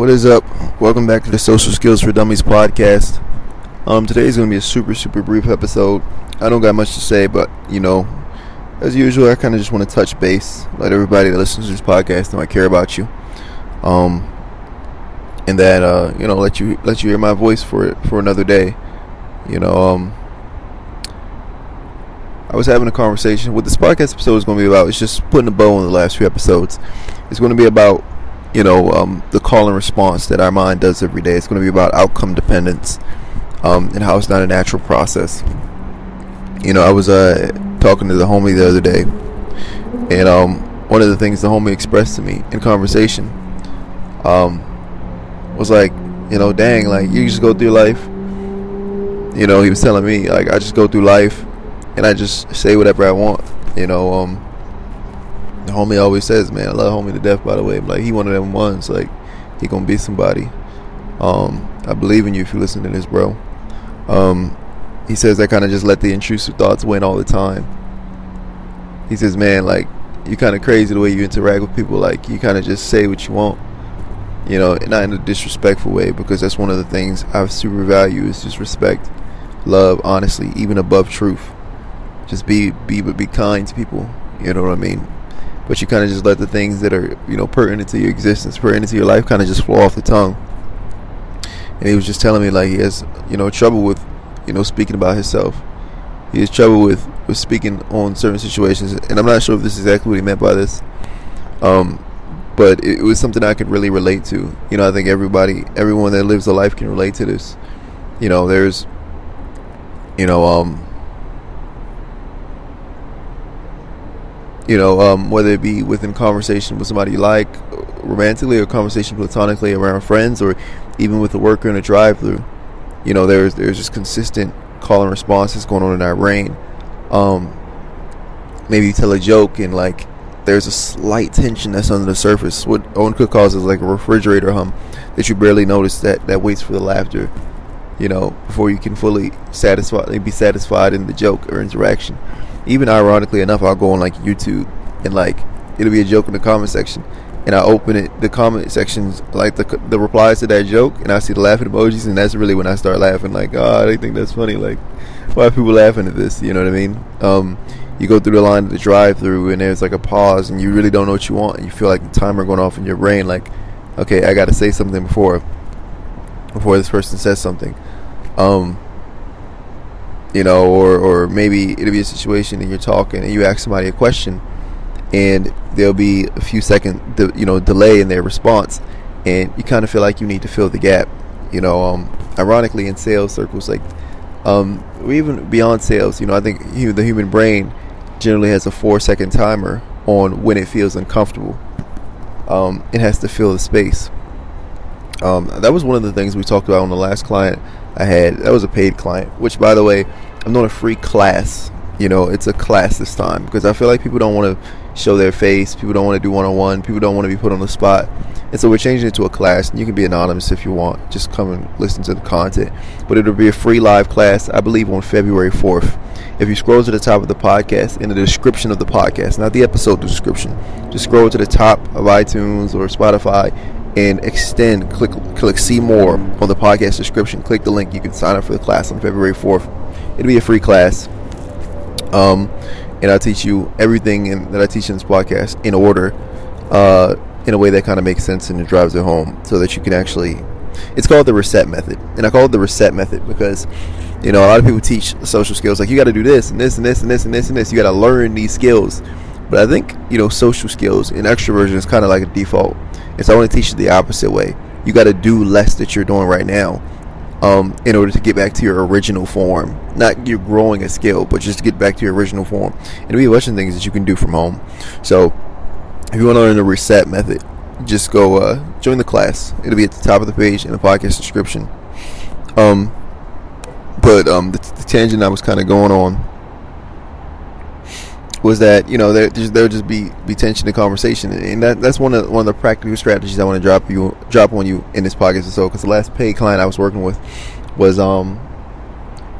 What is up? Welcome back to the Social Skills for Dummies podcast. Um, today is going to be a super, super brief episode. I don't got much to say, but you know, as usual, I kind of just want to touch base, let everybody that listens to this podcast know I care about you, um, and that uh, you know, let you let you hear my voice for it for another day. You know, um, I was having a conversation. What this podcast episode is going to be about is just putting a bow on the last few episodes. It's going to be about you know, um, the call and response that our mind does every day. It's going to be about outcome dependence um, and how it's not a natural process. You know, I was uh, talking to the homie the other day, and um, one of the things the homie expressed to me in conversation um, was like, you know, dang, like you just go through life. You know, he was telling me like I just go through life and I just say whatever I want. You know, um, the homie always says, man, I love homie to death. By the way, like he one of them ones. Like he gonna be somebody. Um, I believe in you if you listen to this, bro. Um, he says I kind of just let the intrusive thoughts win all the time. He says, man, like you kind of crazy the way you interact with people. Like you kind of just say what you want, you know, not in a disrespectful way because that's one of the things I super value is just respect, love, honestly, even above truth. Just be be be kind to people. You know what I mean? But you kind of just let the things that are you know pertinent to your existence, pertinent to your life, kind of just flow off the tongue. And he was just telling me like he has you know trouble with you know speaking about himself. He has trouble with with speaking on certain situations, and I'm not sure if this is exactly what he meant by this. Um, but it, it was something I could really relate to. You know, I think everybody, everyone that lives a life can relate to this. You know, there's, you know, um, you know, um, whether it be within conversation with somebody you like, romantically, or conversation platonically around friends, or even with a worker in a drive-through. You know, there's there's just consistent call and responses going on in our brain. Um, maybe you tell a joke and like there's a slight tension that's under the surface. What Owen Cook calls is like a refrigerator hum that you barely notice that that waits for the laughter. You know, before you can fully satisfy, be satisfied in the joke or interaction even ironically enough, I'll go on like YouTube and like it'll be a joke in the comment section, and I open it, the comment sections, like the the replies to that joke, and I see the laughing emojis, and that's really when I start laughing. Like, oh, they think that's funny. Like, why are people laughing at this? You know what I mean? Um, you go through the line of the drive-through, and there's like a pause, and you really don't know what you want, and you feel like the timer going off in your brain. Like, okay, I got to say something before before this person says something. Um, you know, or or maybe it'll be a situation and you're talking and you ask somebody a question, and there'll be a few second, de- you know, delay in their response, and you kind of feel like you need to fill the gap. You know, um, ironically, in sales circles, like, um, even beyond sales, you know, I think the human brain generally has a four second timer on when it feels uncomfortable. Um, it has to fill the space. Um, that was one of the things we talked about on the last client I had. That was a paid client, which, by the way, I'm doing a free class. You know, it's a class this time because I feel like people don't want to show their face. People don't want to do one on one. People don't want to be put on the spot. And so we're changing it to a class. And you can be anonymous if you want. Just come and listen to the content. But it'll be a free live class, I believe, on February 4th. If you scroll to the top of the podcast, in the description of the podcast, not the episode description, just scroll to the top of iTunes or Spotify and extend click click see more on the podcast description. Click the link. You can sign up for the class on february 4th it'll be a free class. Um, and i'll teach you everything in, that i teach in this podcast in order uh, in a way that kind of makes sense and it drives it home so that you can actually it's called the reset method. And i call it the reset method because you know a lot of people teach social skills like you got to do this and this and this and this and this and this. You got to learn these skills. But i think you know social skills and extroversion is kind of like a default so I want to teach you the opposite way. You got to do less that you're doing right now um, in order to get back to your original form. Not you're growing a skill, but just to get back to your original form. And there'll be a bunch of things that you can do from home. So if you want to learn the reset method, just go uh, join the class. It'll be at the top of the page in the podcast description. Um, but um, the, the tangent I was kind of going on was that you know there there would just be be tension in conversation, and that that's one of one of the practical strategies I want to drop you drop on you in this podcast. or So, because the last paid client I was working with was um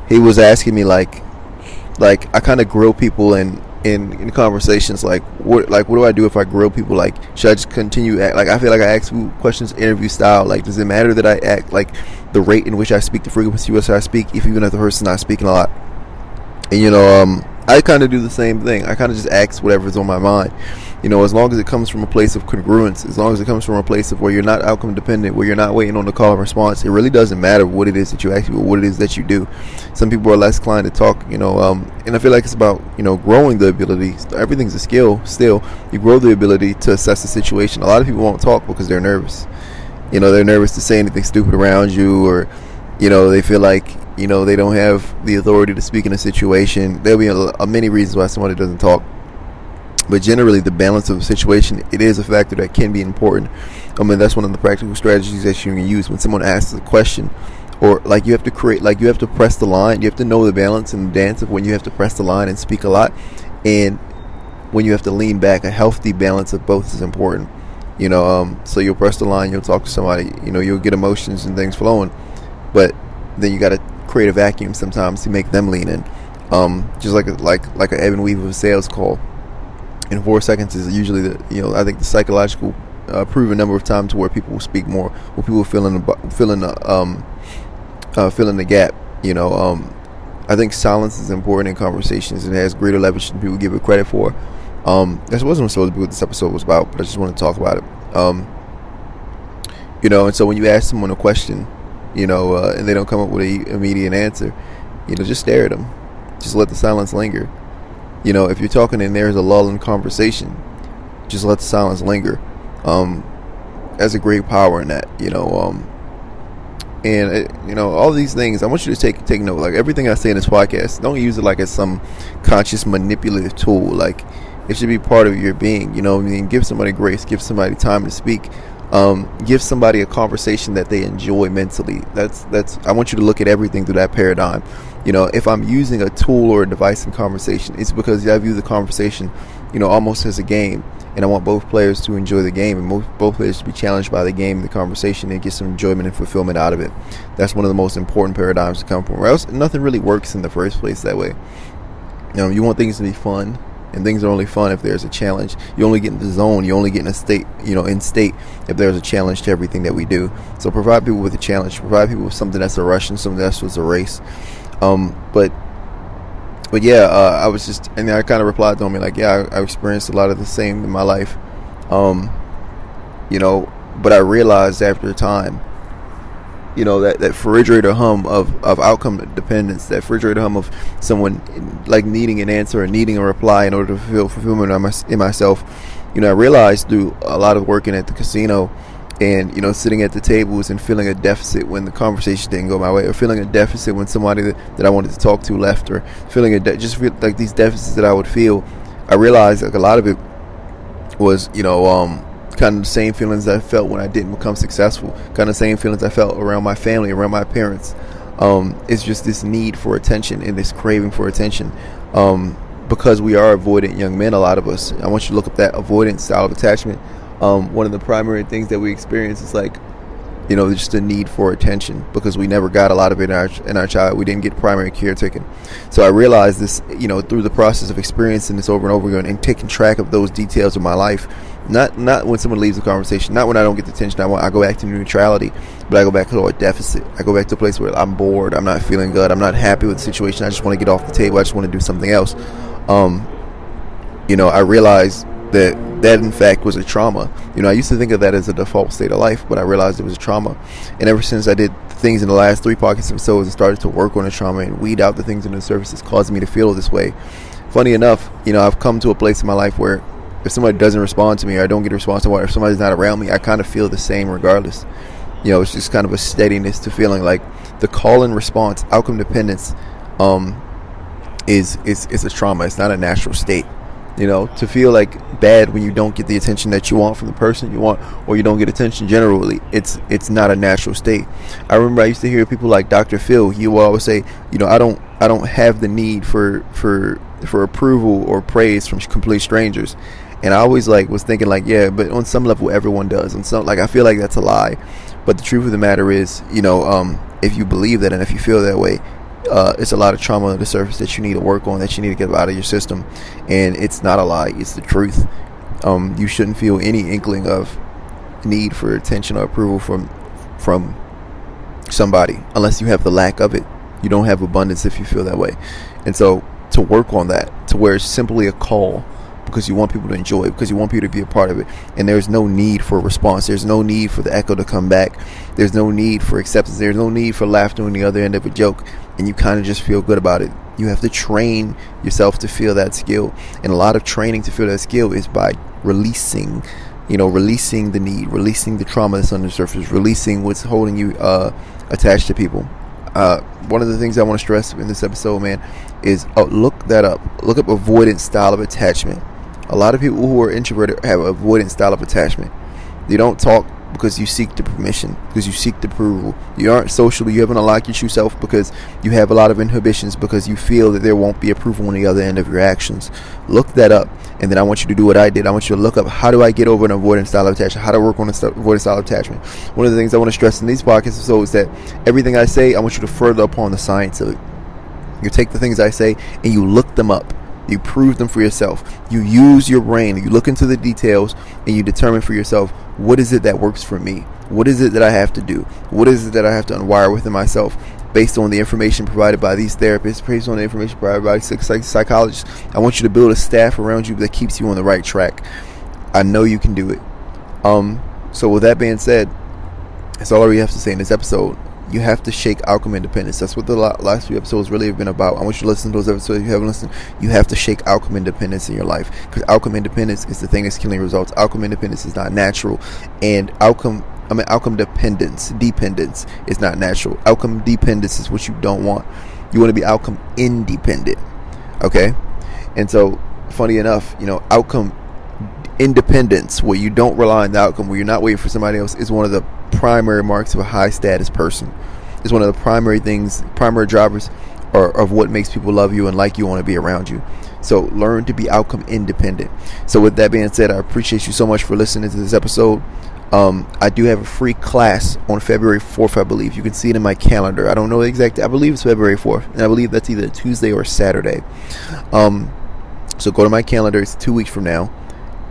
he was asking me like like I kind of grill people and in, in conversations like what like what do I do if I grill people like should I just continue act like I feel like I ask questions interview style like does it matter that I act like the rate in which I speak the frequency which I speak if even if the person's not speaking a lot and you know um I kind of do the same thing I kind of just ask whatever's on my mind you know, as long as it comes from a place of congruence, as long as it comes from a place of where you're not outcome dependent, where you're not waiting on the call and response, it really doesn't matter what it is that you actually, what it is that you do. Some people are less inclined to talk, you know, um, and I feel like it's about, you know, growing the ability. Everything's a skill still. You grow the ability to assess the situation. A lot of people won't talk because they're nervous. You know, they're nervous to say anything stupid around you or, you know, they feel like, you know, they don't have the authority to speak in a situation. There'll be a, a many reasons why somebody doesn't talk. But generally the balance of the situation it is a factor that can be important. I mean that's one of the practical strategies that you can use when someone asks a question. Or like you have to create like you have to press the line. You have to know the balance and the dance of when you have to press the line and speak a lot. And when you have to lean back a healthy balance of both is important. You know um, so you'll press the line you'll talk to somebody you know you'll get emotions and things flowing. But then you got to create a vacuum sometimes to make them lean in um, just like like like an Evan Weaver sales call in four seconds is usually the you know I think the psychological uh, proven number of times where people will speak more, where people feeling feeling the um uh, filling the gap. You know, um, I think silence is important in conversations. And has greater leverage than people give it credit for. Um, this wasn't supposed to be what this episode was about, but I just want to talk about it. Um, you know, and so when you ask someone a question, you know, uh, and they don't come up with an immediate answer, you know, just stare at them. Just let the silence linger. You know, if you're talking and there's a lull in conversation, just let the silence linger. Um, that's a great power in that. You know, um, and it, you know all these things. I want you to take take note. Like everything I say in this podcast, don't use it like as some conscious manipulative tool. Like it should be part of your being. You know, I mean, give somebody grace, give somebody time to speak. Um, give somebody a conversation that they enjoy mentally. That's that's. I want you to look at everything through that paradigm you know, if I'm using a tool or a device in conversation, it's because I view the conversation, you know, almost as a game, and I want both players to enjoy the game and both, players to be challenged by the game the conversation and get some enjoyment and fulfillment out of it. That's one of the most important paradigms to come from. Or else nothing really works in the first place that way. You know, you want things to be fun, and things are only fun if there's a challenge. You only get in the zone. You only get in a state, you know, in state if there's a challenge to everything that we do. So provide people with a challenge. Provide people with something that's a rush and something that's was a race. Um, but but yeah, uh, I was just and I kind of replied to him like, yeah, I, I, experienced a lot of the same in my life. Um, you know, but I realized after time, you know, that, that refrigerator hum of, of outcome dependence, that refrigerator hum of someone like needing an answer and needing a reply in order to fulfill fulfillment in myself. You know, I realized through a lot of working at the casino and you know sitting at the tables and feeling a deficit when the conversation didn't go my way or feeling a deficit when somebody that, that i wanted to talk to left or feeling a de- just feel like these deficits that i would feel i realized like a lot of it was you know um, kind of the same feelings i felt when i didn't become successful kind of the same feelings i felt around my family around my parents. Um, it's just this need for attention and this craving for attention um, because we are avoidant young men a lot of us. I want you to look up that avoidant style of attachment. Um, one of the primary things that we experience is like you know just a need for attention because we never got a lot of it in our in our child. We didn't get primary care taken. So i realized this you know through the process of experiencing this over and over again and taking track of those details of my life not not when someone leaves the conversation. Not when i don't get the attention i want. I go back to neutrality but i go back to a deficit. I go back to a place where i'm bored. I'm not feeling good. I'm not happy with the situation. I just want to get off the table. I just want to do something else. Um, you know i realized that that in fact was a trauma. You know, I used to think of that as a default state of life, but I realized it was a trauma. And ever since I did things in the last three pockets episodes and started to work on the trauma and weed out the things in the surface that's causing me to feel this way. Funny enough, you know, I've come to a place in my life where if somebody doesn't respond to me or I don't get a response to what if somebody's not around me, I kind of feel the same regardless. You know, it's just kind of a steadiness to feeling like the call and response, outcome dependence, um, is is is a trauma. It's not a natural state. You know, to feel like bad when you don't get the attention that you want from the person you want, or you don't get attention generally, it's it's not a natural state. I remember I used to hear people like Dr. Phil. He would always say, you know, I don't I don't have the need for for for approval or praise from complete strangers. And I always like was thinking like, yeah, but on some level everyone does. And some like I feel like that's a lie. But the truth of the matter is, you know, um, if you believe that and if you feel that way, uh, it's a lot of trauma on the surface that you need to work on, that you need to get out of your system, and it's not a lie; it's the truth. Um, you shouldn't feel any inkling of need for attention or approval from from somebody unless you have the lack of it. You don't have abundance if you feel that way, and so to work on that to where it's simply a call because you want people to enjoy it, because you want people to be a part of it. And there's no need for a response. There's no need for the echo to come back. There's no need for acceptance. There's no need for laughter on the other end of a joke. And you kind of just feel good about it. You have to train yourself to feel that skill. And a lot of training to feel that skill is by releasing, you know, releasing the need, releasing the trauma that's on the surface, releasing what's holding you uh, attached to people. Uh, one of the things I want to stress in this episode, man, is uh, look that up. Look up avoidance style of attachment. A lot of people who are introverted have avoidant style of attachment. They don't talk because you seek the permission, because you seek the approval. You aren't socially, you haven't unlocked your true self because you have a lot of inhibitions because you feel that there won't be approval on the other end of your actions. Look that up, and then I want you to do what I did. I want you to look up how do I get over an avoidant style of attachment, how to work on an avoidant style of attachment. One of the things I want to stress in these podcasts is that everything I say, I want you to further upon the science of it. You take the things I say and you look them up you prove them for yourself. You use your brain. You look into the details and you determine for yourself what is it that works for me? What is it that I have to do? What is it that I have to unwire within myself based on the information provided by these therapists, based on the information provided by psychologists? I want you to build a staff around you that keeps you on the right track. I know you can do it. Um, so with that being said, that's all I really have to say in this episode you have to shake outcome independence. That's what the last few episodes really have been about. I want you to listen to those episodes. If you haven't listened, you have to shake outcome independence in your life because outcome independence is the thing that's killing results. Outcome independence is not natural, and outcome I mean outcome dependence dependence is not natural. Outcome dependence is what you don't want. You want to be outcome independent. Okay, and so funny enough, you know, outcome independence, where you don't rely on the outcome, where you're not waiting for somebody else, is one of the primary marks of a high status person. It's one of the primary things, primary drivers or of what makes people love you and like you want to be around you. So learn to be outcome independent. So with that being said, I appreciate you so much for listening to this episode. Um, I do have a free class on February 4th, I believe. You can see it in my calendar. I don't know exactly. I believe it's February 4th, and I believe that's either Tuesday or Saturday. Um, so go to my calendar. It's two weeks from now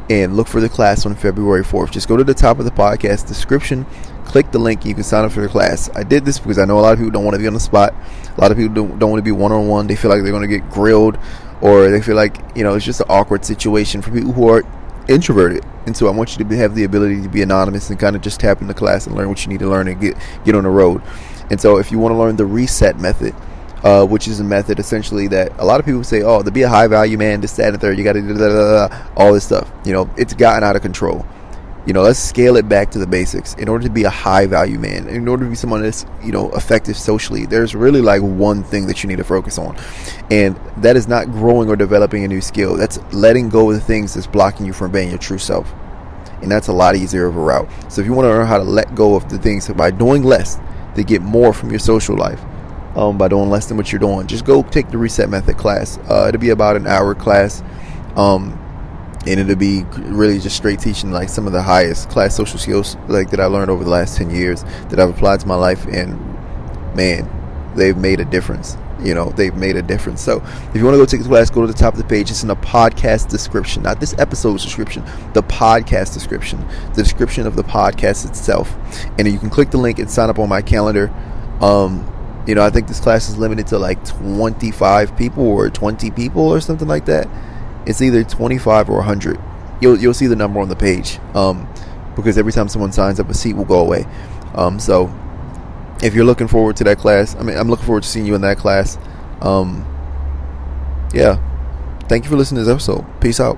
and look for the class on February 4th. Just go to the top of the podcast description, click the link, you can sign up for the class. I did this because I know a lot of people don't want to be on the spot. A lot of people don't, don't want to be one on one. They feel like they're going to get grilled, or they feel like, you know, it's just an awkward situation for people who are introverted. And so I want you to have the ability to be anonymous and kind of just tap into class and learn what you need to learn and get, get on the road. And so if you want to learn the reset method, uh, which is a method essentially that a lot of people say, oh, to be a high value man, this, that, and third, you got to do all this stuff. You know, it's gotten out of control. You know, let's scale it back to the basics. In order to be a high value man, in order to be someone that's, you know, effective socially, there's really like one thing that you need to focus on. And that is not growing or developing a new skill. That's letting go of the things that's blocking you from being your true self. And that's a lot easier of a route. So if you want to learn how to let go of the things by doing less to get more from your social life, um, by doing less than what you're doing. Just go take the reset method class. Uh, it'll be about an hour class. Um, and it'll be really just straight teaching like some of the highest class social skills like that I learned over the last 10 years that I've applied to my life and man they've made a difference you know they've made a difference so if you want to go take the class go to the top of the page it's in the podcast description not this episode's description the podcast description the description of the podcast itself and you can click the link and sign up on my calendar um, you know, I think this class is limited to like 25 people or 20 people or something like that. It's either 25 or 100. You'll you'll see the number on the page. Um, because every time someone signs up, a seat will go away. Um, so if you're looking forward to that class, I mean, I'm looking forward to seeing you in that class. Um, yeah. Thank you for listening to this episode. Peace out.